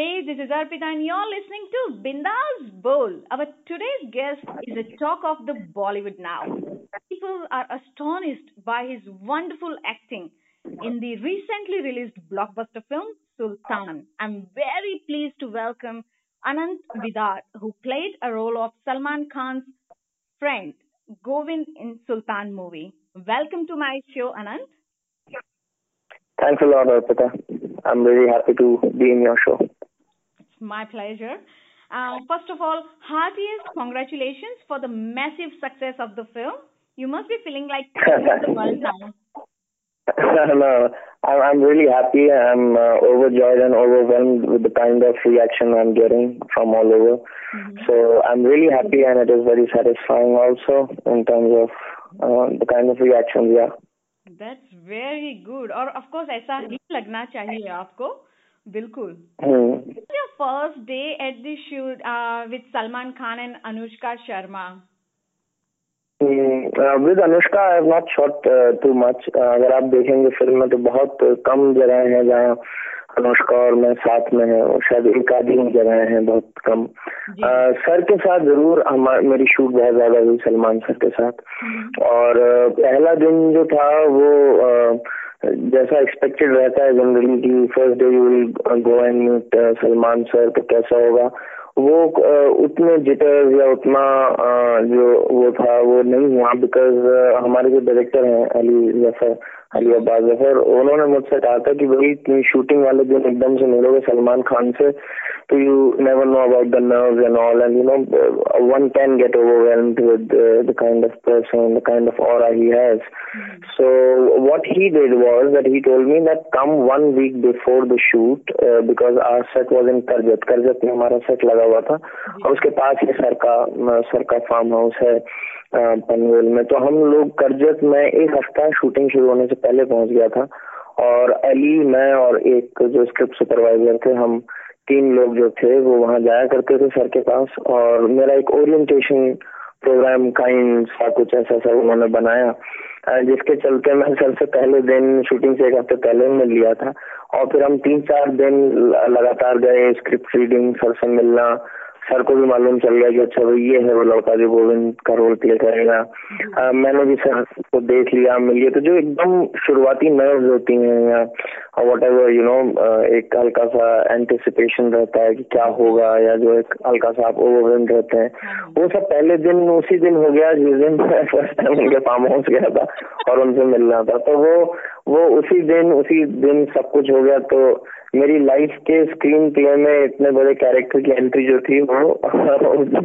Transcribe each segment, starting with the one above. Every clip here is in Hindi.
Hey, this is Arpita and you're listening to Bindas Bowl. Our today's guest is a talk of the Bollywood now. People are astonished by his wonderful acting in the recently released blockbuster film Sultan. I'm very pleased to welcome Anant Vidar, who played a role of Salman Khan's friend Govind in Sultan movie. Welcome to my show, Anant. Thanks a lot, Arpita. I'm very happy to be in your show It's my pleasure. Uh, first of all, heartiest congratulations for the massive success of the film. You must be feeling like the world now. no, I'm really happy. I'm uh, overjoyed and overwhelmed with the kind of reaction I'm getting from all over. Mm-hmm. So I'm really happy, and it is very satisfying also in terms of uh, the kind of reaction we are. That's very good. और of course ऐसा ही लगना चाहिए आपको बिल्कुल। uh, with Salman Khan and Anushka Sharma. hmm, uh, with Anushka I have not shot uh, too much. Uh, अगर आप देखेंगे फ़िल्म में तो बहुत कम जगह है जहाँ अनुष्का और मैं साथ में है और शायद एक आधी जगह है बहुत कम। आ, सर के साथ ज़रूर हमारी मेरी शूट बहुत ज़्यादा हुई सलमान सर के साथ। हम्म। और पहला दिन जो था वो आ, जैसा एक्सपेक्टेड रहता है जनरली कि first day you will go and meet Salman sir तो कैसा होगा? वो उतने जिटर्स या उतना जो वो था, वो नहीं हुआ बिकॉज़ हमारे जो डायरेक्टर हैं अली ज़फ़र अली अब्बास ज़फ़र उन्होंने मुझसे कहा था कि भाई तुम शूटिंग वाले दिन एकदम से मिलोगे सलमान खान से तो you never know about the nerves and all and you know one can get overwhelmed with the kind of person the kind of aura he has so what he did was that he told me that come one week before the shoot because our set was in Karjat Karjat में हमारा सेट लगा हुआ था और उसके पास ही सर का सर का फार्म हाउस है। पनवेल में। तो हम लोग करजत में एक हफ़्ता शूटिंग शुरू होने से पहले पहुँच गया था और अली, मैं और एक जो स्क्रिप्ट सुपरवाइजर थे, हम तीन लोग जो थे, वो वहाँ जाया करते थे सर के पास और मेरा एक ओरिएंटेशन प्रोग्राम काइंड सा कुछ ऐसा सा उन्होंने बनाया जिसके चलते मैं सर से पहले दिन शूटिंग से एक हफ़्ते पहले मिल लिया था और फिर हम तीन चार दिन लगातार गए स्क्रिप्ट रीडिंग सर से मिलना सर को भी मालूम चल गया कि अच्छा भाई ये है वो लड़का जो गोविंद का रोल प्ले करेगा। आ, मैंने भी सर को देख लिया मिल लिया तो जो एकदम शुरुआती नर्व होती हैं या वट एवर यू नो एक हल्का सा एंटिसिपेशन रहता है कि क्या होगा या जो एक हल्का सा आप ओवरवेल्म रहते हैं। हाँ। वो सब पहले दिन उसी दिन हो गया जिस दिन मैं फ़र्स्ट टाइम उनके फार्म हाउस गया था और उनसे मिलना था। तो वो वो उसी दिन उसी दिन सब कुछ हो गया तो मेरी लाइफ के स्क्रीन प्ले में इतने बड़े कैरेक्टर की एंट्री जो थी वो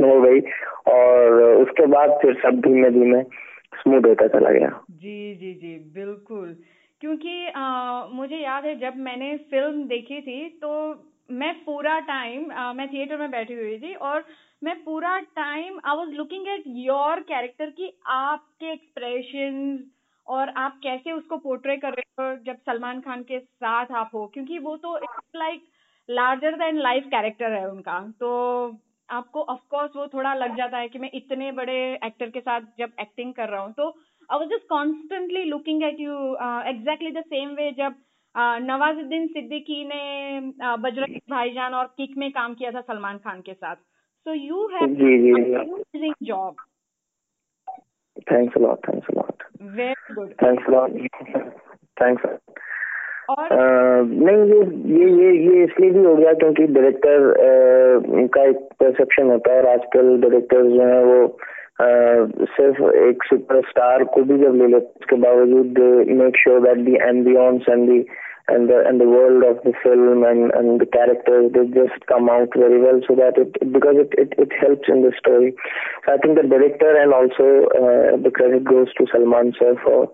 हो गई और उसके बाद फिर सब धीमे धीमे स्मूथ होता चला गया। जी जी जी बिल्कुल। क्योंकि आ, मुझे याद है जब मैंने फ़िल्म देखी थी तो मैं पूरा टाइम मैं थिएटर में बैठी हुई थी और मैं पूरा time I was looking at your character की आपके एक्सप्रेशंस और आप कैसे उसको पोर्ट्रे कर रहे हो जब सलमान खान के साथ आप हो? क्योंकि वो तो like larger than life character है उनका। तो आपको ऑफ़ कोर्स वो थोड़ा लग जाता है कि मैं इतने बड़े एक्टर के साथ जब एक्टिंग कर रहा हूँ तो I was just constantly looking at you exactly the same way जब uh, नवाजुद्दीन सिद्दीकी ने uh, बजरंग भाईजान और किक में काम किया था सलमान खान के साथ। So you have job thanks a lot thanks a lot very good thanks thanks और नहीं ये ये ये ये इसलिए भी हो गया क्योंकि डायरेक्टर का एक परसेप्शन होता है और आजकल डायरेक्टर जो है वो आ, सिर्फ़ एक सुपरस्टार को भी जब ले लेते उसके बावजूद make sure that the ambience and the and the and the world of the film and and the characters they just come out very well so that it because it it, it helps in the story so i think the director and also uh, the credit goes to salman sir for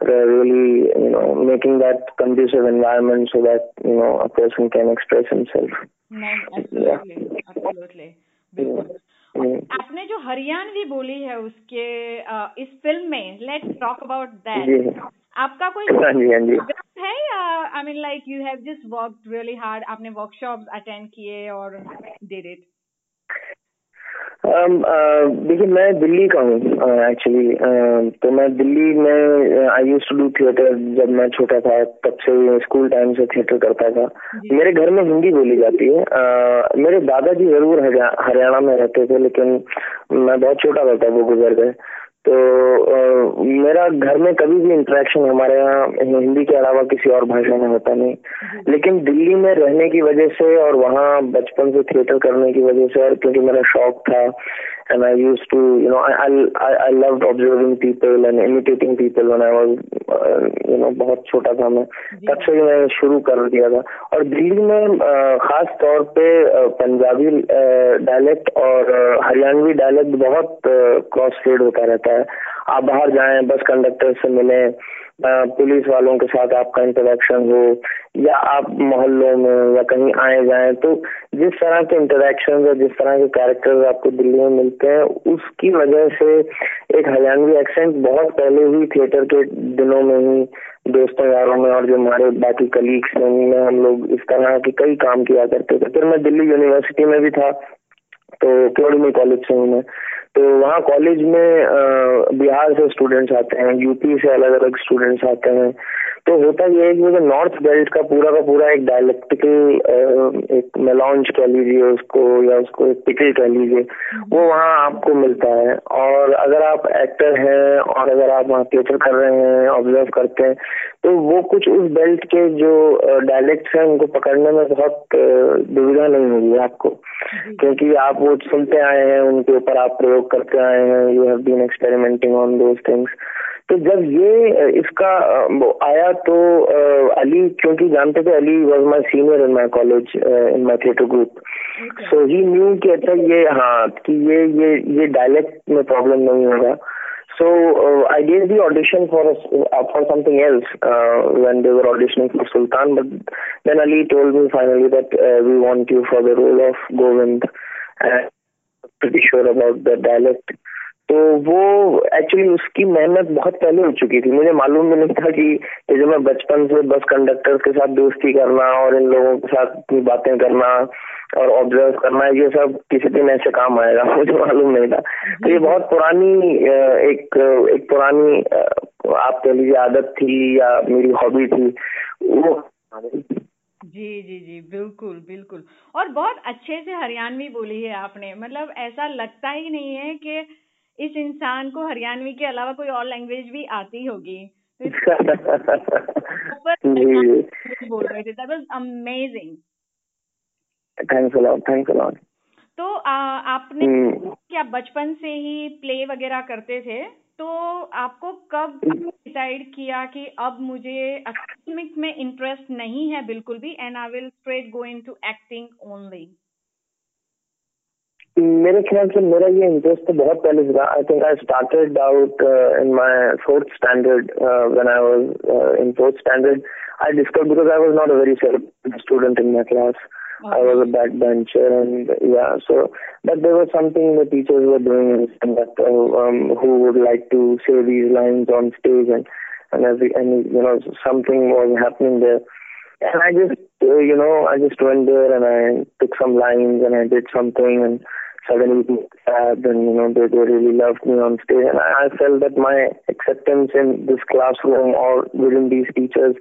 really you know making that conducive environment so that you know a person can express himself absolutely yeah. absolutely आपने जो हरियाणवी बोली है उसके इस फिल्म में लेट्स टॉक अबाउट दैट आपका कोई हाँ जी हाँ जी। है या I mean like you have just worked really hard आपने वर्कशॉप अटेंड किए और डिड इट देखिए मैं दिल्ली का हूँ एक्चुअली तो मैं दिल्ली में I used to do theatre जब मैं छोटा था तब से स्कूल टाइम से थिएटर करता था। मेरे घर में हिंदी बोली जाती है आ, मेरे दादाजी ज़रूर हरियाणा में रहते थे लेकिन मैं बहुत छोटा था वो गुजर गए। तो आ, मेरा घर में कभी भी इंटरेक्शन हमारे यहाँ हिंदी के अलावा किसी और भाषा में होता नहीं। लेकिन दिल्ली में रहने की वजह से और वहाँ बचपन से थिएटर करने की वजह से और क्योंकि मेरा शौक था and I to, you know, I I I loved observing people and imitating people when I was, uh, बहुत छोटा था मैं। तब से मैंने शुरू कर दिया था। और दिल्ली में खास तौर पे पंजाबी डायलेक्ट और हरियाणवी डायलेक्ट बहुत क्रॉस फेड होता रहता है। आप बाहर जाएँ, बस कंडक्टर से मिले पुलिस वालों के साथ आपका इंटरेक्शन हो, या आप मोहल्लों में या कहीं आए जाए तो जिस तरह के इंटरेक्शन या जिस तरह के कैरेक्टर्स आपको दिल्ली में मिलते हैं, उसकी वजह से एक हरियाणवी एक्सेंट बहुत पहले ही थिएटर के दिनों में ही, दोस्तों यारों में और जो हमारे बाकी कलीग्स हैं, उनमें हम लोग इस तरह के कई काम किया करते थे। फिर मैं दिल्ली यूनिवर्सिटी में भी था तो केवड़मी कॉलेज से हूँ मैं। तो वहाँ कॉलेज में बिहार से स्टूडेंट्स आते हैं यूपी से अलग अलग स्टूडेंट्स आते हैं। तो होता ये है कि जो नॉर्थ बेल्ट का पूरा का पूरा एक डायलेक्टिकल एक मेलॉन्च कह लीजिए उसको या उसको एक पिकल कह लीजिए वो वहाँ आपको मिलता है। और अगर आप एक्टर हैं और अगर आप वहाँ थिएटर कर रहे हैं ऑब्ज़र्व करते हैं तो वो कुछ उस बेल्ट के जो डायलेक्ट हैं उनको पकड़ने में बहुत दुविधा नहीं होगी आपको। क्योंकि आप वो सुनते आए हैं उनके ऊपर आप प्रयोग करते आए हैं you have been experimenting on those things तो जब ये इसका आया तो अली क्योंकि जानते थे Ali was my senior in my college in my theatre group so he knew कि अच्छा ये हाँ कि ये ये ये डायलेक्ट में प्रॉब्लम नहीं होगा So uh, I gave the audition for a, uh, for something else uh, when they were auditioning for Sultan, but then Ali told me finally that uh, we want you for the role of Govind. And pretty sure about the dialect. तो वो एक्चुअली उसकी मेहनत बहुत पहले हो चुकी थी। मुझे मालूम भी नहीं था कि ये जो मैं बचपन से बस कंडक्टर के साथ दोस्ती करना और इन लोगों के साथ बातें करना और ऑब्ज़र्व करना, ये सब किसी दिन ऐसे काम आएगा, मुझे मालूम नहीं था। तो ये बहुत पुरानी एक एक पुरानी आप कह लीजिए आदत थी या मेरी हॉबी थी। वो जी जी जी, बिल्कुल बिल्कुल। और बहुत अच्छे से हरियाणवी बोली है आपने। मतलब ऐसा लगता ही नहीं है कि इस इंसान को हरियाणवी के अलावा कोई और लैंग्वेज भी आती होगी। बोल रहे थे that was amazing thanks thanks तो आ, आपने hmm. क्या बचपन से ही प्ले वगैरह करते थे? तो आपको कब डिसाइड किया कि अब मुझे अकेडमिक में इंटरेस्ट नहीं है बिल्कुल भी and I will straight go into acting only मेरे ख्याल से मेरा ये इंटरेस्ट तो बहुत पहले से था I think I started out in my fourth standard when I was in fourth standard I discovered because I was not a very self student in my class. I was a backbencher and yeah, so but there was something the teachers were doing and that uh, um, who would like to say these lines on stage and and every and you know something was happening there. And I just uh, you know I just went there and I took some lines and I did something and suddenly sad and you know they, they really loved me on stage and I, I felt that my acceptance in this classroom or within these teachers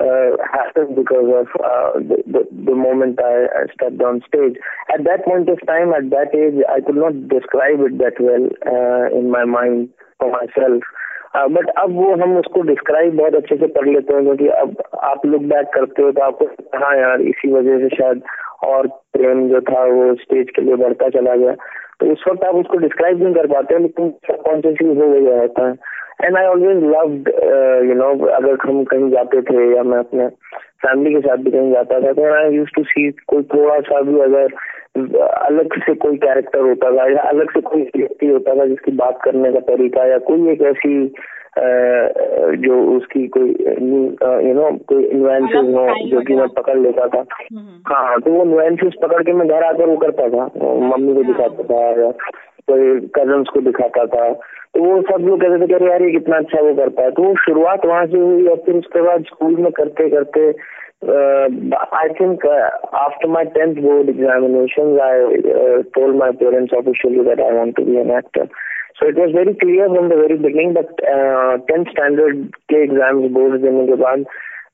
uh, happened because of uh, the, the, the moment I, I stepped on stage. At that point of time, at that age, I could not describe it that well uh, in my mind for myself. But uh, अब वो हम उसको डिस्क्राइब बहुत अच्छे से कर लेते हैं क्योंकि अब आप लुक बैक करते हो तो आपको हाँ यार इसी वजह से शायद और प्रेम जो था वो स्टेज के लिए बढ़ता चला गया। तो उस वक्त आप उसको डिस्क्राइब नहीं कर पाते, लेकिन सबकॉन्शियसली हो गया होता है। And I always loved you know अगर हम कहीं जाते थे या मैं अपने फैमिली के साथ भी कहीं जाता था तो आई यूज़ टू सी कोई थोड़ा सा भी अगर अलग से कोई कैरेक्टर होता था, या अलग से कोई व्यक्ति होता था जिसकी बात करने का तरीका या कोई एक ऐसी जो उसकी कोई यू नो कोई इन्वेंसेस हो जो कि मैं पकड़ लेता था। हम्म। हाँ तो वो इन्वेंसेस पकड़ के मैं घर आकर वो करता था। मम्मी को दिखाता था कोई कजन्स को दिखाता था। तो वो सब लोग कहते थे कि अरे यार ये कितना अच्छा वो करता है। तो वो शुरुआत वहाँ से हुई और फिर उसके बाद स्कूल में करते करते I think uh, after my 10th board examinations, I uh, told my parents officially that I want to be it was very clear from the very beginning, but uh, 10th standard के एग्ज़ाम्स बोर्ड देने के बाद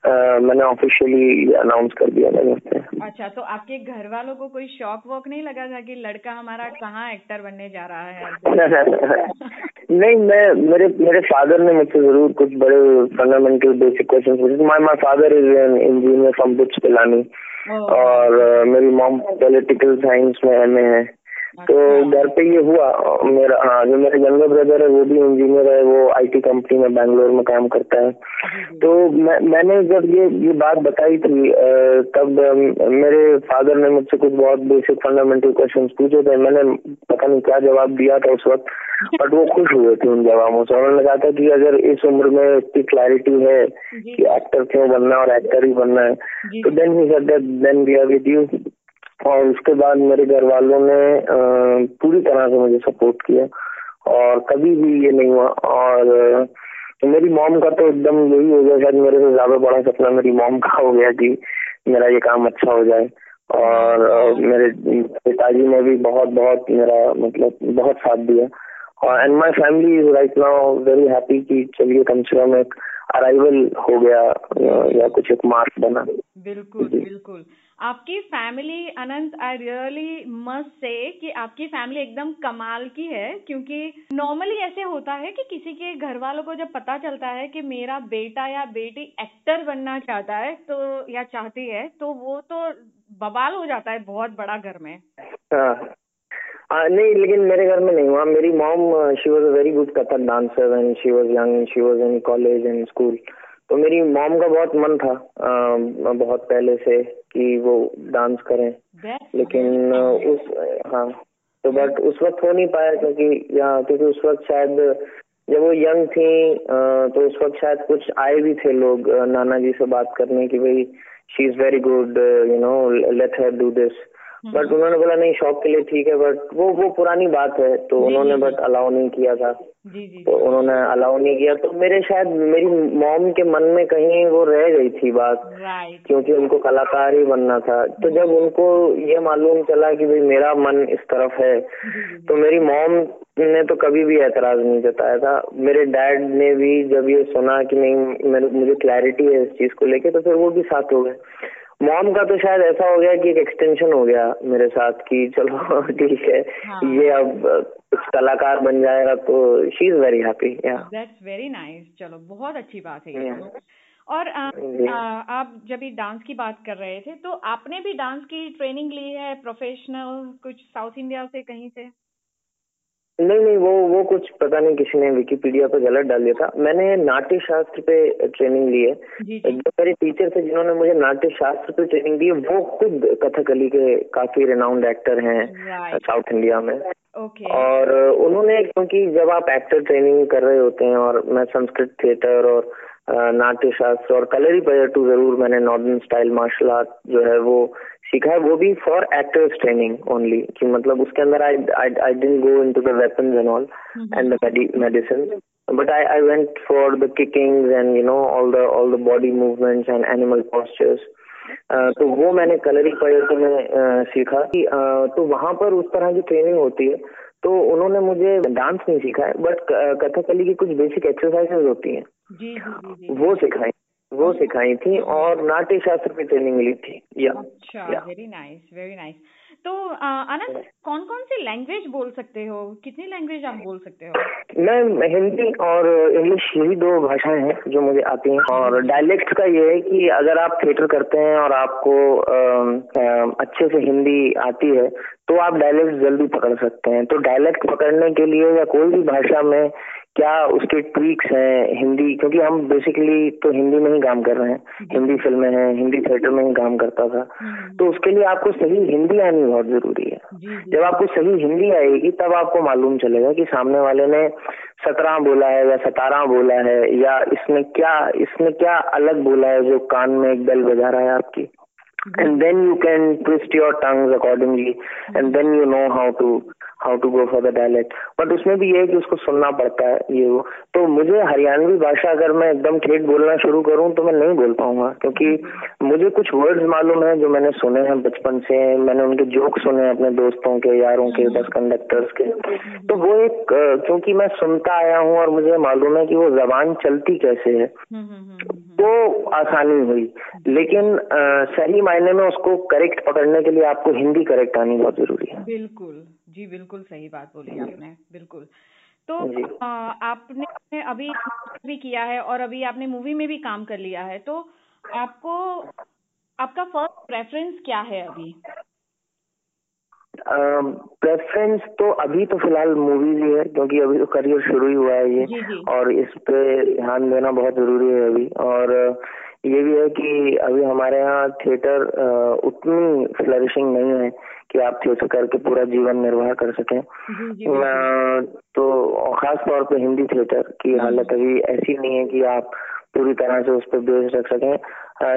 मैंने ऑफिशियली अनाउंस कर दिया पे। अच्छा तो आपके घर वालों को कोई शौक वॉक नहीं लगा था कि लड़का हमारा कहाँ एक्टर बनने जा रहा है नहीं मैं मेरे मेरे फादर ने मुझसे ज़रूर कुछ बड़े फंडामेंटल बेसिक क्वेश्चन पूछे। My my father is an engineer from Buch Pilani और मेरी मॉम पॉलिटिकल साइंस में एमए है। तो। घर पे ये हुआ मेरा हाँ जो मेरे यंगर ब्रदर है वो भी इंजीनियर है वो आईटी कंपनी में बैंगलोर में काम करता है। तो मैं मैंने जब ये ये बात बताई थी तब मेरे फादर ने मुझसे कुछ बहुत बेसिक फंडामेंटल क्वेश्चन पूछे थे। मैंने पता नहीं क्या जवाब दिया था उस वक्त बट वो खुश हुए थे उन जवाबों से। उन्होंने कहा था कि अगर इस उम्र में इतनी क्लैरिटी है कि एक्टर क्यों बनना और एक्टर ही बनना है तो then he then we are with you और उसके बाद मेरे घर वालों ने पूरी तरह से मुझे सपोर्ट किया और कभी भी ये नहीं हुआ। और तो मेरी मॉम का तो एकदम यही हो गया शायद मेरे से ज़्यादा बड़ा सपना मेरी मॉम का हो गया कि मेरा ये काम अच्छा हो जाए। और मेरे पिताजी ने भी बहुत बहुत मेरा मतलब बहुत साथ दिया। और and my family is right now very happy कि चलिए कम से कम एक अराइवल हो गया या कुछ एक मार्क बना। बिल्कुल बिल्कुल। आपकी family Anant I really must say कि आपकी फैमिली एकदम कमाल की है क्योंकि नॉर्मली ऐसे होता है कि किसी के घर वालों को जब पता चलता है कि मेरा बेटा या बेटी एक्टर बनना चाहता है तो या चाहती है तो वो तो बवाल हो जाता है बहुत बड़ा घर में। हाँ। आ, नहीं लेकिन मेरे घर में नहीं हुआ। मेरी mom she was a very good Kathak dancer when she was young she was in college and school तो मेरी मॉम का बहुत मन था आ, बहुत पहले से। कि वो डांस करें। लेकिन उस हाँ तो बट उस वक्त हो नहीं पाया क्योंकि यहाँ क्योंकि उस वक्त शायद जब वो यंग थी तो उस वक्त शायद कुछ आए भी थे लोग नाना जी से बात करने की भाई she is very good you know let her do this but उन्होंने बोला नहीं शौक के लिए ठीक है बट वो वो पुरानी बात है। तो उन्होंने बट अलाउ नहीं किया था। जी जी तो उन्होंने अलाउ नहीं किया। तो मेरे शायद मेरी मॉम के मन में कहीं वो रह गई थी बात क्योंकि उनको कलाकार ही बनना था। तो जब उनको ये मालूम चला कि भाई मेरा मन इस तरफ़ है तो मेरी मॉम ने तो कभी भी ऐतराज नहीं जताया था। मेरे डैड ने भी जब ये सुना कि नहीं मुझे क्लैरिटी है इस चीज़ को लेके तो फिर वो भी साथ हो गए। मॉम का तो शायद ऐसा हो गया कि एक एक्सटेंशन हो गया मेरे साथ कि चलो ठीक है। हाँ. ये अब कुछ कलाकार बन जाएगा तो she is very happy that's very nice चलो बहुत अच्छी बात है ये तो। और आ, आ, आप जब डांस की बात कर रहे थे तो आपने भी डांस की ट्रेनिंग ली है प्रोफेशनल कुछ साउथ इंडिया से कहीं से? नहीं नहीं वो वो कुछ पता नहीं किसी ने विकीपीडिया पे गलत डाल दिया था। मैंने नाट्य शास्त्र पे ट्रेनिंग ली है। जो मेरे टीचर थे जिन्होंने मुझे नाट्य शास्त्र पे ट्रेनिंग दी है। वो खुद कथकली के काफ़ी रिनाउंड एक्टर हैं साउथ इंडिया में। Okay. और उन्होंने क्योंकि जब आप एक्टर ट्रेनिंग कर रहे होते हैं और मैं संस्कृत थिएटर और नाट्य शास्त्र और कलरी पयटू ज़रूर मैंने नॉर्दर्न स्टाइल मार्शल आर्ट जो है वो सीखा है वो भी फॉर एक्टर्स ट्रेनिंग ओनली कि मतलब उसके अंदर I I didn't go into the weapons and all and the medicine I, I went for the kickings and you know all the all the body movements and animal postures. Uh, तो वो मैंने कलरी पयटू में uh, सीखा कि तो वहाँ पर उस तरह की ट्रेनिंग होती है तो उन्होंने मुझे डांस नहीं सिखाया बट कथकली की कुछ बेसिक एक्सरसाइजेज होती हैं। जी, जी, जी, वो सिखाई। वो सिखाई थी और नाट्य शास्त्र की ट्रेनिंग ली थी। या अच्छा वेरी नाइस वेरी नाइस तो आनंद कौन कौन सी लैंग्वेज बोल सकते हो? कितनी लैंग्वेज आप बोल सकते हो? मैं हिंदी और इंग्लिश यही दो भाषाएँ हैं जो मुझे आती हैं। और डायलेक्ट का ये है कि अगर आप थिएटर करते हैं और आपको आ, आ, अच्छे से हिंदी आती है तो आप डायलेक्ट जल्दी पकड़ सकते हैं। तो डायलेक्ट पकड़ने के लिए या कोई भी भाषा में क्या उसके ट्वीक्स हैं हिंदी? क्योंकि हम बेसिकली तो हिंदी में ही काम कर रहे हैं। हिंदी फ़िल्में हैं हिंदी थिएटर में ही काम करता था। हम्म। तो उसके लिए आपको सही हिंदी आनी बहुत ज़रूरी है। जब आपको सही हिंदी आएगी तब आपको मालूम चलेगा कि सामने वाले ने सत्रह बोला है या सतारह बोला है या इसमें क्या इसमें क्या अलग बोला है जो कान में एक बेल बजा रहा है आपकी। And then you can twist your tongues accordingly and then you know how to how to go for the dialect but उसमें भी ये है कि उसको सुनना पड़ता है ये वो। तो मुझे हरियाणवी भाषा अगर मैं एकदम ठेठ बोलना शुरू करूँ तो मैं नहीं बोल पाऊँगा। क्योंकि मुझे कुछ वर्ड्स मालूम है जो मैंने सुने हैं बचपन से। मैंने उनके जोक सुने हैं अपने दोस्तों के यारों के बस कंडक्टर्स के। तो वो एक क्योंकि मैं सुनता आया हूँ और मुझे मालूम है कि वो जबान चलती कैसे है। तो आसानी हुई। लेकिन सही मायने में उसको करेक्ट पकड़ने के लिए आपको हिंदी करेक्ट आनी बहुत ज़रूरी है। बिल्कुल। जी बिल्कुल सही बात बोली आपने बिल्कुल। तो आ, आपने अभी भी किया है और अभी आपने मूवी में भी काम कर लिया है तो आपको आपका फ़र्स्ट प्रेफरेंस क्या है अभी? प्रेफरेंस तो अभी तो फ़िलहाल मूवीज़ ही है क्योंकि अभी तो करियर शुरू ही हुआ है ये जी जी। और इस पे ध्यान देना बहुत ज़रूरी है अभी और ये भी है कि अभी हमारे यहाँ थिएटर उतनी फ्लरिशिंग नहीं है कि आप थिएटर करके पूरा जीवन निर्वाह कर सकें। तो खास तौर पे हिंदी थिएटर की हालत अभी ऐसी नहीं है कि आप पूरी तरह से उस पर बेस रख सकें।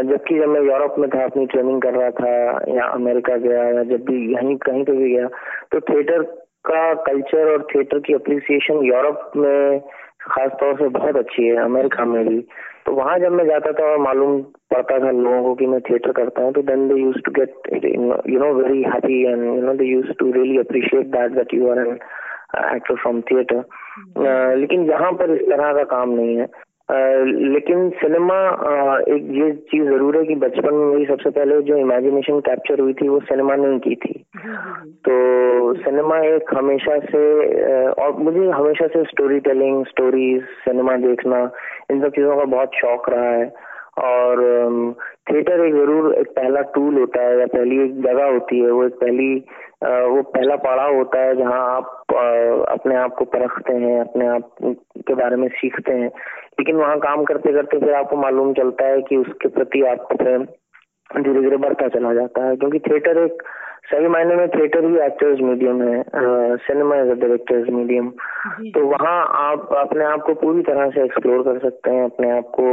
जबकि जब मैं यूरोप में था अपनी ट्रेनिंग कर रहा था या अमेरिका गया या जब भी यहीं कहीं पे भी गया तो थिएटर का कल्चर और थिएटर की अप्रिसिएशन यूरोप में खास तौर से बहुत अच्छी है अमेरिका में भी। तो वहाँ जब मैं जाता था और मालूम पड़ता था लोगों को कि मैं थिएटर करता हूँ तो then they used to get you know very happy and you know they used to really appreciate that that you are an actor from theatre लेकिन यहाँ पर इस तरह का काम नहीं है। लेकिन सिनेमा एक ये चीज़ ज़रूर है कि बचपन में मेरी सबसे पहले जो इमेजिनेशन कैप्चर हुई थी वो सिनेमा ने की थी। तो सिनेमा एक हमेशा से और मुझे हमेशा से स्टोरी टेलिंग स्टोरीज सिनेमा देखना इन सब चीज़ों का बहुत शौक रहा है। और थिएटर एक ज़रूर एक पहला टूल होता है या पहली एक जगह होती है वो एक पहली वो पहला पड़ाव होता है जहाँ आप अपने आप को परखते हैं अपने आप के बारे में सीखते हैं। लेकिन वहाँ काम करते करते फिर आपको मालूम चलता है कि उसके प्रति आपको फिर धीरे धीरे बढ़ता चला जाता है। क्योंकि थिएटर एक सही मायने में थिएटर भी एक्टर्स मीडियम है cinema is a directors medium तो वहाँ आप अपने आप को पूरी तरह से एक्सप्लोर कर सकते हैं अपने आप को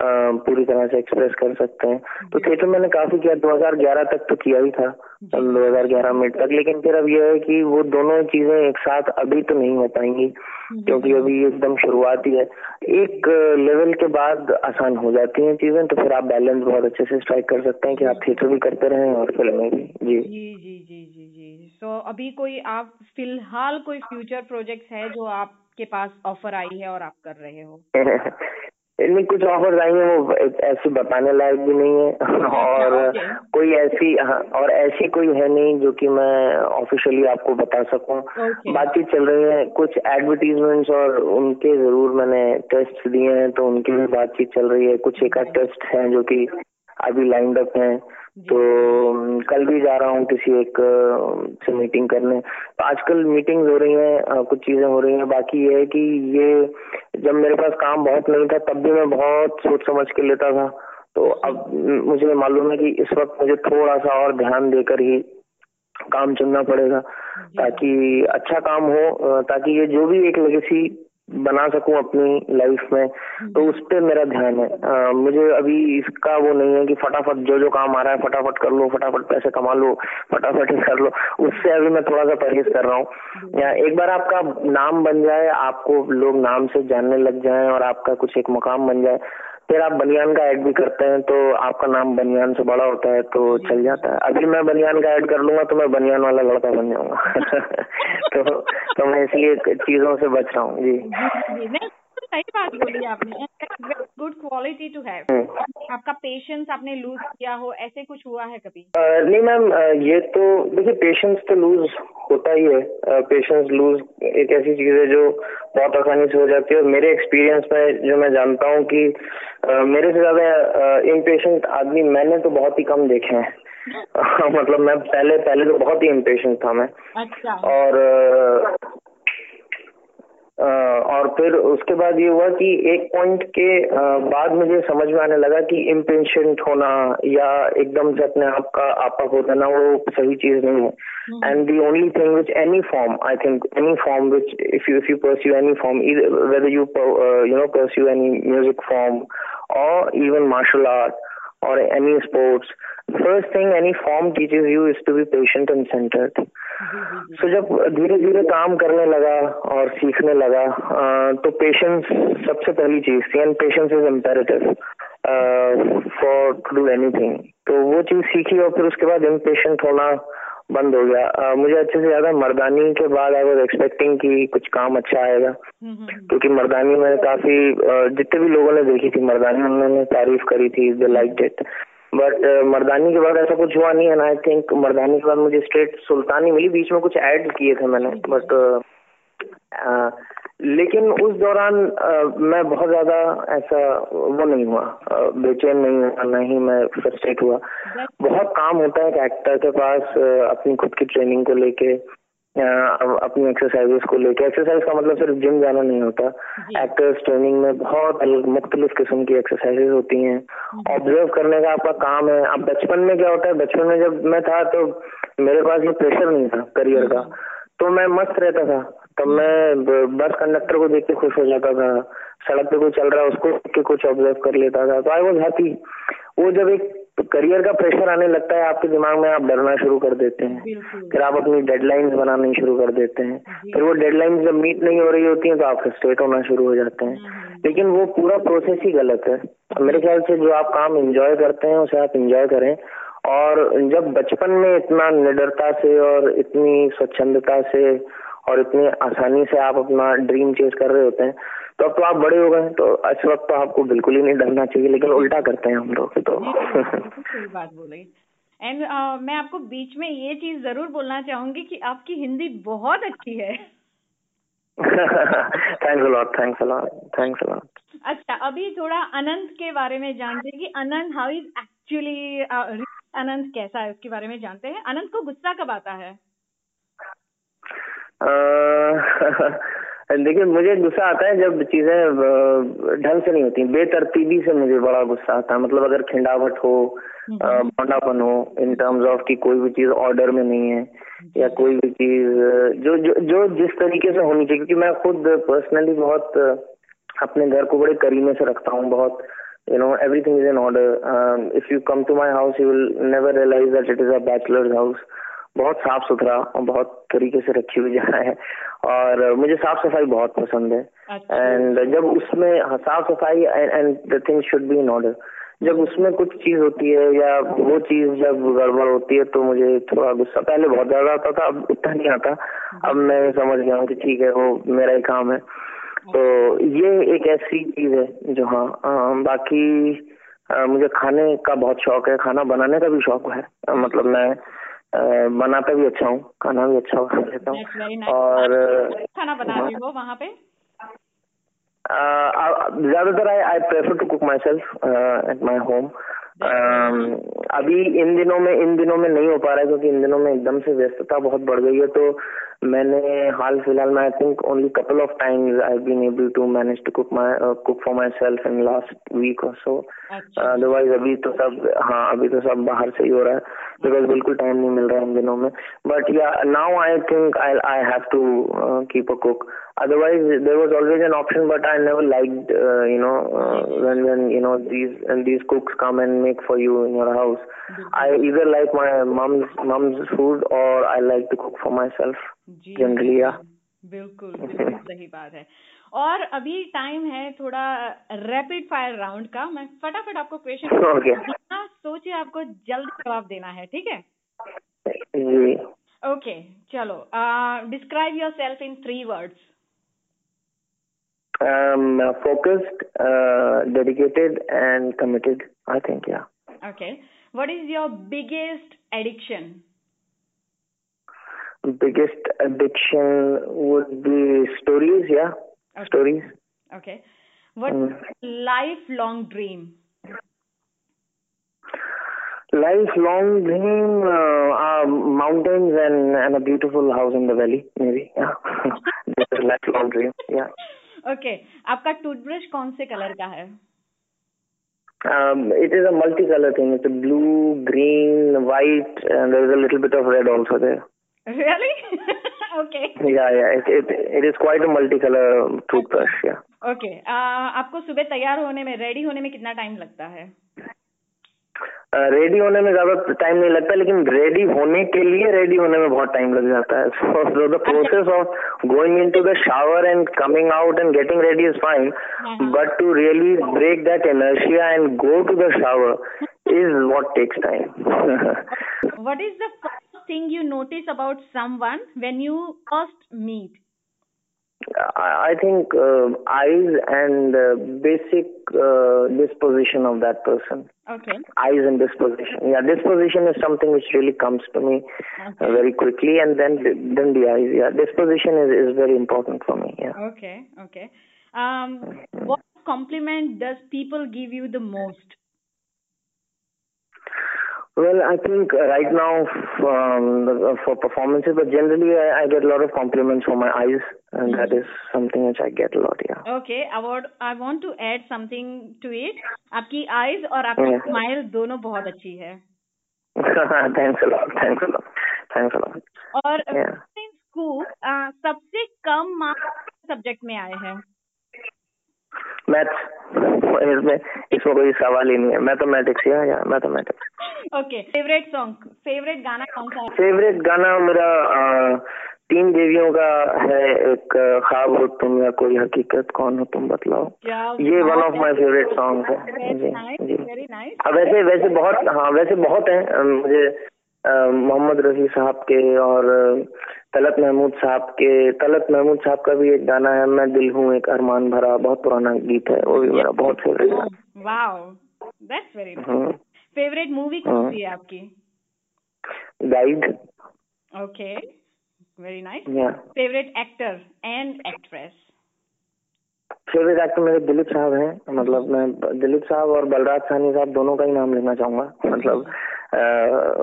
पूरी तरह से एक्सप्रेस कर सकते हैं। तो थिएटर मैंने काफ़ी किया 2011 तक तो किया ही था। 2011 मिनट तक। लेकिन फिर अब यह है कि वो दोनों चीज़ें एक साथ अभी तो नहीं हो पाएँगी क्योंकि अभी एकदम शुरुआत ही है। एक लेवल के बाद आसान हो जाती हैं चीज़ें तो फिर आप बैलेंस बहुत अच्छे से स्ट्राइक कर सकते हैं कि आप थिएटर भी करते रहे और फ़िल्में भी। जी। जी जी जी जी जी। तो अभी कोई आप फ़िलहाल कोई फ्यूचर प्रोजेक्ट है जो आपके पास ऑफ़र आई है और आप कर रहे हो? इनमें कुछ ऑफ़र आई है वो ऐसे बताने लायक भी नहीं है। अच्छा, और कोई ऐसी हाँ, और ऐसी कोई है नहीं जो कि मैं ऑफिशियली आपको बता सकूँ। बातचीत चल रही है कुछ एडवर्टीजमेंट्स और उनके ज़रूर मैंने टेस्ट दिए हैं तो उनकी भी बातचीत चल रही है। कुछ एक टेस्ट है जो कि अभी लाइंड अप है। तो कल भी जा रहा हूँ किसी एक से मीटिंग करने। तो आजकल मीटिंग्स हो रही हैं कुछ चीज़ें हो रही हैं। बाकी ये है कि ये जब मेरे पास काम बहुत नहीं था तब भी मैं बहुत सोच समझ के लेता था। तो अब मुझे मालूम है कि इस वक्त मुझे थोड़ा सा और ध्यान देकर ही काम चुनना पड़ेगा। ताकि अच्छा काम हो ताकि ये जो भी एक लेगेसी बना सकूँ अपनी लाइफ में तो उस पर मेरा ध्यान है। आ, मुझे अभी इसका वो नहीं है कि फटाफट जो जो काम आ रहा है फटाफट कर लो फटाफट पैसे कमा लो फटाफट कर लो। उससे अभी मैं थोड़ा सा परहेज कर रहा हूँ। एक बार आपका नाम बन जाए आपको लोग नाम से जानने लग जाए और आपका कुछ एक मकाम बन जाए फिर आप बनियान का ऐड भी करते हैं तो आपका नाम बनियान से बड़ा होता है तो चल जाता है। अभी मैं बनियान का ऐड कर लूँगा तो मैं बनियान वाला लड़का बन जाऊँगा। तो तो मैं इसलिए चीज़ों से बच रहा हूँ जी। सही बात बोली आपने। गुड क्वालिटी टू हैव आपका पेशेंस आपने लूज किया हो ऐसे कुछ हुआ है कभी? uh, नहीं मैम ये तो देखिए पेशेंस तो लूज होता ही है। पेशेंस लूज एक ऐसी चीज़ है जो बहुत आसानी से हो जाती है। और मेरे एक्सपीरियंस में जो मैं जानता हूँ कि uh, मेरे से ज़्यादा इम्पेशेंट आदमी मैंने तो बहुत ही कम देखे हैं। मतलब मैं पहले पहले तो बहुत ही इम्पेशेंट था मैं। अच्छा। और और फिर उसके बाद ये हुआ कि एक पॉइंट के बाद मुझे समझ में आने लगा कि इम्पेशेंट होना या एकदम से अपने आप का आपा हो जाना वो सही चीज़ नहीं है। And the only thing which any form I think any form which if you if you pursue any form whether you you know pursue any music form और even martial art or any sports, first thing any form teaches you is to be patient and centered. so, जब धीरे धीरे काम करने लगा और सीखने लगा तो पेशेंस सबसे पहली चीज़ थी and patience is imperative for to do anything तो वो चीज़ सीखी और फिर उसके बाद इम्पेशेंट होना बंद हो गया। uh, मुझे अच्छे से ज़्यादा मर्दानी के बाद आई वॉज़ एक्सपेक्टिंग कि कुछ काम अच्छा आएगा। हम्म, हम्म। क्योंकि मर्दानी में काफ़ी जितने भी लोगों ने देखी थी मर्दानी उन्होंने तारीफ़ करी थी they like it but Mardaani के बाद ऐसा कुछ हुआ नहीं है आई थिंक मर्दानी के बाद मुझे स्ट्रेट सुल्तानी मिली। बीच में कुछ ऐड किए थे मैंने बट लेकिन उस दौरान आ, मैं बहुत ज़्यादा ऐसा वो नहीं हुआ। बेचैन नहीं हुआ न ही मैं फ्रस्ट्रेट हुआ। बहुत काम होता है एक एक्टर के पास अपनी खुद की ट्रेनिंग को लेके अपनी एक्सरसाइजेस को लेके। एक्सरसाइज का मतलब सिर्फ़ जिम जाना नहीं होता। एक्टर्स ट्रेनिंग में बहुत मुख्तलिफ़ किस्म की एक्सरसाइजेस होती हैं। ऑब्ज़र्व करने का आपका काम है। अब बचपन में क्या होता है? बचपन में जब मैं था तो मेरे पास ये प्रेशर नहीं था करियर का। तो मैं मस्त रहता था। तब मैं बस कंडक्टर को देख के खुश हो जाता था। सड़क पे कोई चल रहा है उसको देख के कुछ ऑब्ज़र्व कर लेता था। तो आई वॉज़ हैप्पी वो जब एक करियर का प्रेशर आने लगता है आपके दिमाग में आप डरना शुरू कर देते हैं। फिर आप अपनी डेडलाइंस बनानी शुरू कर देते हैं। फिर वो डेडलाइंस जब मीट नहीं हो रही होती है तो आप फ्रस्ट्रेट होना शुरू हो जाते हैं। हम्म, हम्म। लेकिन वो पूरा प्रोसेस ही गलत है। मेरे ख्याल से जो आप काम एंजॉय करते हैं उसे आप एंजॉय करें। और जब बचपन में इतना निडरता से और इतनी स्वच्छंदता से और इतनी आसानी से आप अपना ड्रीम चेज कर रहे होते हैं तो अब तो आप बड़े हो गए तो इस वक्त तो आपको बिल्कुल ही नहीं डरना चाहिए लेकिन उल्टा करते हैं हम लोग तो। सही बात बोले। एंड uh, मैं आपको बीच में ये चीज़ ज़रूर बोलना चाहूँगी कि आपकी हिंदी बहुत अच्छी है। Thanks a lot thanks a lot thanks a lot अच्छा अभी थोड़ा अनंत के बारे में जानते हैं कि Anant how is actually Anant कैसा है उसके बारे में जानते हैं? अनंत को गुस्सा कब आता है? देखिए मुझे गुस्सा आता है जब चीज़ें ढंग से नहीं होती बेतरतीबी से मुझे बड़ा गुस्सा आता है। मतलब अगर खिंडावट हो बौंडापन हो इन टर्म्स ऑफ़ कि कोई भी चीज़ ऑर्डर में नहीं है या कोई भी चीज़ जो जो जो जिस तरीके से होनी चाहिए क्योंकि मैं खुद पर्सनली बहुत अपने घर को बड़े करीने से रखता हूँ बहुत you know everything is in order. Um, if you come to my house you will never realize that it is a bachelor's house. बहुत साफ़ सुथरा और बहुत तरीके से रखी हुई जगह है। और मुझे साफ़ सफ़ाई बहुत पसंद है। एंड अच्छा। जब उसमें हाँ, साफ़ सफ़ाई and the thing should be in order जब उसमें कुछ चीज़ होती है या वो चीज़ जब गड़बड़ होती है तो मुझे थोड़ा गुस्सा पहले बहुत ज़्यादा आता था अब उतना नहीं आता। अब मैं समझ गया हूँ कि ठीक है वो मेरा ही काम है। तो ये एक ऐसी चीज़ है जो हाँ बाकी आ, मुझे खाने का बहुत शौक है खाना बनाने का भी शौक है। मतलब मैं बनाता भी अच्छा हूँ खाना भी अच्छा बना लेता हूँ। और खाना बना रही हो वहाँ पे? ज़्यादातर I I prefer to cook myself at my home अभी इन दिनों में इन दिनों में नहीं हो पा रहा है क्योंकि इन दिनों में एकदम से व्यस्तता बहुत बढ़ गई है। तो मैंने हाल फ़िलहाल में I think only couple of times I been able to manage to cook my cook for myself in last week और सो अदरवाइज़ अभी तो सब हाँ अभी तो सब बाहर से ही हो रहा है। बिकॉज़ बिल्कुल टाइम नहीं मिल रहा है इन दिनों में। But yeah now I think I I have to keep a cook otherwise there was always an option but i never liked uh, you know uh, when when you know these and these cooks come and make for you in your house. I either like my mom's mom's food or i like to cook for myself generally yeah बिल्कुल बिल्कुल सही बात है। और अभी टाइम है थोड़ा रैपिड फायर राउंड का। मैं फटाफट आपको क्वेश्चन okay. सोचिए आपको जल्द जवाब देना है ठीक है? जी। ओके चलो describe yourself in three words um focused uh, dedicated and committed i think yeah. Okay. What is your biggest addiction? Biggest addiction would be stories yeah. Okay. stories. Okay. What mm. lifelong dream? Lifelong dream uh, uh, mountains and and a beautiful house in the valley maybe yeah. This is lifelong dream yeah okay आपका टूथब्रश कौन से कलर का है? It is a multi colour thing it's blue green white and there is a little bit of red also there really okay yeah yeah it it is quite a multi colour toothbrush yeah okay आपको सुबह तैयार होने में रेडी होने में कितना टाइम लगता है? रेडी होने में ज़्यादा टाइम नहीं लगता लेकिन रेडी होने के लिए रेडी होने में बहुत टाइम लग जाता है। So the process of going into the shower and coming out and getting ready is fine but to really break that inertia and go to the shower is what takes time what is the first thing you notice about someone when you first meet I think uh, eyes and uh, basic uh, disposition of that person. Okay. Eyes and disposition. Yeah, disposition is something which really comes to me uh, okay. very quickly, and then then the eyes. Yeah, disposition is is very important for me. Yeah. Okay. Okay. Um, what compliment does people give you the most? Well, I think right now um, for performances, but generally I, I, get a lot of compliments for my eyes, and mm-hmm. that is something which I get a lot. Yeah. Okay, I want I want to add something to it. आपकी eyes और आपकी yeah. smile दोनों बहुत अच्छी है. thanks a lot. Thanks a lot. Thanks a lot. और yeah. स्कूल uh, सबसे कम मार्क्स सब्जेक्ट में आए हैं. मैथ्स इसमें इसमें कोई सवाल ही नहीं है मैथमेटिक्स या या mathematics okay favourite song favourite गाना कौन सा फेवरेट गाना मेरा तीन देवियों का है एक ख्वाब हो तुम या कोई हकीकत कौन हो तुम बतलाओ ये one of my favourite song है। जी जी। वैसे वैसे बहुत हाँ वैसे बहुत हैं मुझे मोहम्मद रफी साहब के और तलत महमूद साहब के तलत महमूद साहब का भी एक गाना है मैं दिल हूँ एक अरमान भरा बहुत पुराना गीत है वो भी मेरा बहुत फेवरेट है। फेवरेट मूवी कौन सी है आपकी? Guide okay very nice favourite actor and actress favourite actor मेरे दिलीप साहब हैं। मतलब मैं दिलीप साहब और बलराज साहनी साहब दोनों का ही नाम लेना चाहूँगा। मतलब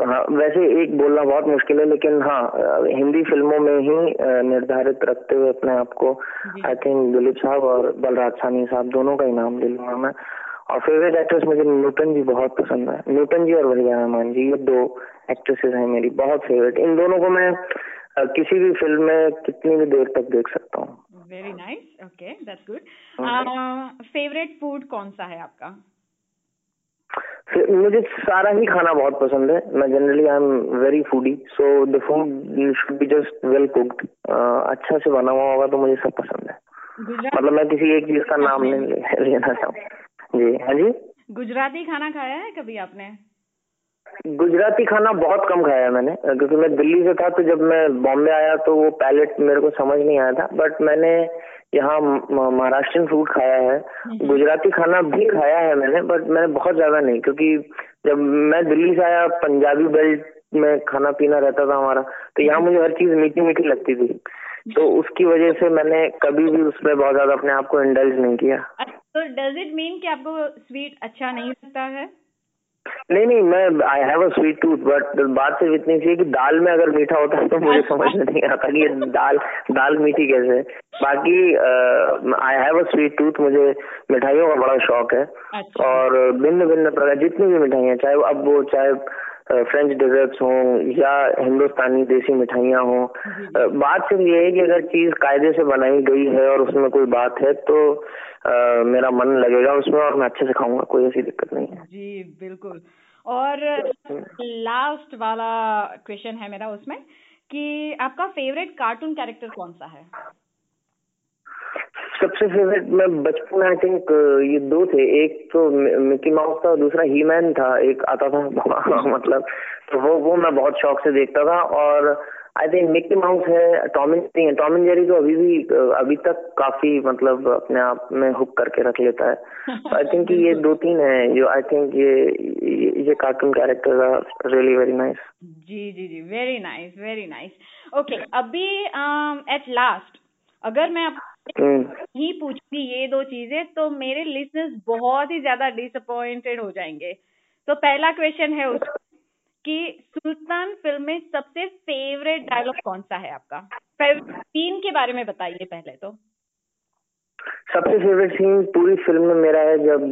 हाँ वैसे एक बोलना बहुत मुश्किल है लेकिन हाँ हिंदी फ़िल्मों में ही निर्धारित रखते हुए अपने आप को आई थिंक दिलीप साहब और बलराज सानी साहब दोनों का ही नाम ले लूँगा मैं। और फेवरेट एक्ट्रेस मुझे न्यूटन जी बहुत पसंद है। न्यूटन जी और वहीदा रहमान जी ये दो एक्ट्रेसेस हैं मेरी बहुत फेवरेट इन दोनों को मैं किसी भी फ़िल्म में कितनी भी देर तक देख सकता हूँ। Very nice okay that's good favourite food कौन सा है आपका? मुझे सारा ही खाना बहुत पसंद है। मैं generally I am very foodie so the food should be just well cooked अच्छा से बना हुआ होगा तो मुझे सब पसंद है। मतलब मैं किसी एक चीज़ का नाम नहीं लेना चाहूँ। जी हाँ जी? गुजराती खाना खाया है कभी आपने? गुजराती खाना बहुत कम खाया है मैंने क्योंकि मैं दिल्ली से था तो जब मैं बॉम्बे आया तो वो पैलेट मेरे को समझ नहीं आया था। बट मैंने यहाँ महाराष्ट्रियन फ़ूड खाया है। हम्म। गुजराती खाना भी खाया है मैंने बट मैंने बहुत ज़्यादा नहीं क्योंकि जब मैं दिल्ली से आया पंजाबी बेल्ट में खाना पीना रहता था हमारा तो यहाँ मुझे हर चीज़ मीठी मीठी लगती थी। तो उसकी वजह से मैंने कभी भी उसमें बहुत ज़्यादा अपने आप को इंडल्ज नहीं किया। तो डज इट मीन कि आपको स्वीट अच्छा नहीं लगता है? नहीं नहीं मैं I have a sweet tooth but बात सिर्फ़ इतनी सी है कि दाल में अगर मीठा होता है तो मुझे समझ में नहीं आता कि ये दाल दाल मीठी कैसे है। बाकी I have a sweet tooth मुझे मिठाइयों का बड़ा शौक है। अच्छा। और भिन्न भिन्न प्रकार जितनी भी मिठाइयाँ चाहे अब वो चाहे फ्रेंच डेजर्ट्स हों या हिंदुस्तानी देसी मिठाइयाँ हों बात सिर्फ़ ये है कि अगर चीज़ कायदे से बनाई गई है और उसमें कोई बात है तो आ, मेरा मन लगेगा उसमें और मैं अच्छे से खाऊँगा कोई ऐसी दिक्कत नहीं है। जी बिल्कुल। और लास्ट वाला क्वेश्चन है मेरा उसमें कि आपका फेवरेट कार्टून कैरेक्टर कौन सा है? सबसे फेवरेट मैं बचपन आई थिंक ये दो थे। एक तो मिकी माउस था दूसरा ही मैन था एक आता था। मतलब तो वो वो मैं बहुत शौक से देखता था। और आई थिंक मिक्की माउस है Tom and Tom and Jerry तो अभी भी अभी तक काफ़ी मतलब अपने आप में हुक करके रख लेता है। आई थिंक ये दो तीन है जो आई थिंक ये ये cartoon character are really very nice जी जी जी very nice very nice okay अभी एट लास्ट अगर मैं। ही पूछूँगी ये दो चीज़ें तो मेरे लिसनर्स बहुत ही ज़्यादा डिसअपॉइंटेड हो जाएँगे। तो पहला क्वेश्चन है उस कि सुल्तान फ़िल्म में सबसे फेवरेट डायलॉग कौन सा है आपका? सीन के बारे में बताइए पहले तो। सबसे फेवरेट सीन पूरी फ़िल्म में मेरा है जब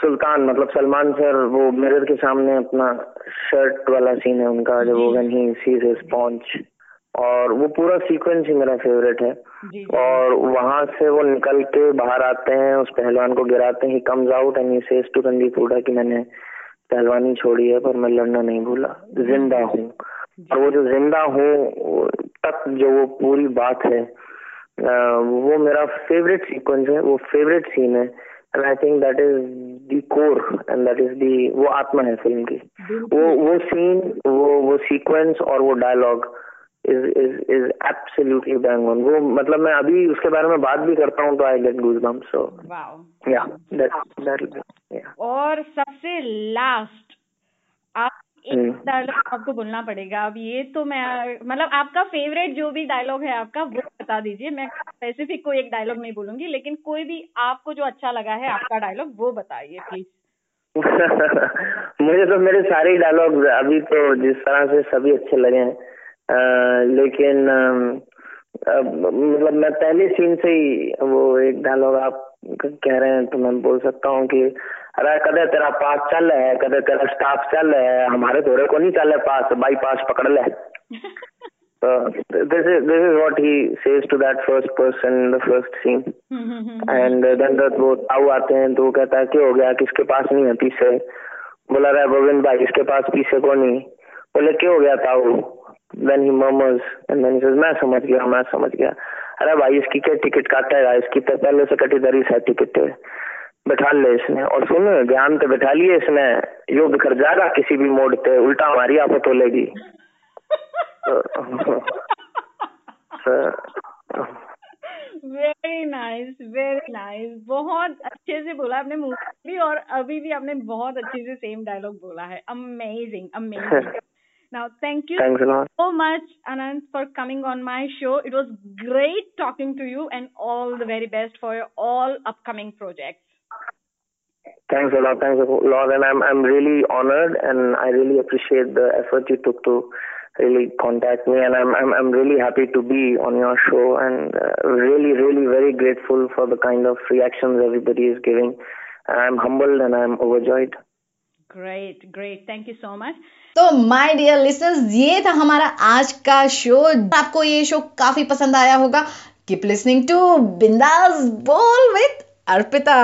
सुल्तान मतलब सलमान सर वो मिरर के सामने अपना शर्ट वाला सीन है उनका जब वो ही सीज हिज और वो पूरा सीक्वेंस ही मेरा फेवरेट है। जी और वहाँ से वो निकल के बाहर आते हैं उस पहलवान को गिराते हैं comes out and he says to Randeep Hooda कि मैंने पहलवानी छोड़ी है पर मैं लड़ना नहीं भूला। ज़िंदा हूँ। और वो जो ज़िंदा हूँ तक जो वो पूरी बात है वो मेरा फेवरेट सीक्वेंस है वो फेवरेट सीन है। And I think that is the core and that is the वो आत्मा है फ़िल्म की। वो वो सीन वो वो सीक्वेंस और वो dialogue is is is absolutely bang on वो मतलब मैं अभी उसके बारे में बात भी करता हूँ तो I get goose bump so या और सबसे लास्ट आप एक डायलॉग हम्म। आपको बोलना पड़ेगा। अब ये तो मैं मतलब आपका फेवरेट जो भी डायलॉग है आपका वो बता दीजिए। मैं स्पेसिफिक कोई एक डायलॉग नहीं बोलूँगी लेकिन कोई भी आपको जो अच्छा लगा है आपका डायलॉग वो बताइए प्लीज़ मुझे तो मेरे सारे डायलॉग अभी तो जिस तरह से सभी अच्छे लगे हैं लेकिन मतलब मैं पहले सीन से ही वो एक डायलॉग आप कह रहे हैं तो मैं बोल सकता हूँ कि अरे कदे तेरा पास चल है कदे तेरा स्टाफ चल है हमारे थोड़े को नहीं चल रहा पास बाई पास पकड़ ले। This is this is what he says to that first person in the first scene and then वो ताऊ आते हैं तो वो कहता है क्या हो गया? किसके पास नहीं है पीछे? बोला रहा गोविंद भाई इसके पास पीछे को नहीं? बोले क्यों हो गया ताऊ? Then he murmurs and then he मैं समझ गया, मैं समझ गया. अरे भाई, इसकी क्या टिकट काटेगा इसकी तो पहले से कटी दरी सा टिकट बैठा ले इसने। और सुन ज्ञान तो बैठा लिए इसने। यो बिखर जाएगा किसी भी मोड पे, उल्टा हमारी आफत होलेगी वेरी नाइस वेरी नाइस बहुत अच्छे से बोला आपने मूवी और अभी भी आपने बहुत अच्छे से सेम डायलॉग बोला है। Amazing amazing Now, thank you Thanks a lot. so much, Anand, for coming on my show. It was great talking to you and all the very best for your all upcoming projects. Thanks a lot. Thanks a lot. And I'm, I'm really honored and I really appreciate the effort you took to really contact me. And I'm, I'm, I'm really happy to be on your show and uh, really, really very grateful for the kind of reactions everybody is giving. I'm humbled and I'm overjoyed. Great, great thank you so much तो माय डियर लिसनर्स ये था हमारा आज का शो आपको ये शो काफ़ी पसंद आया होगा। कीप लिसनिंग टू बिंदास बोल विथ अर्पिता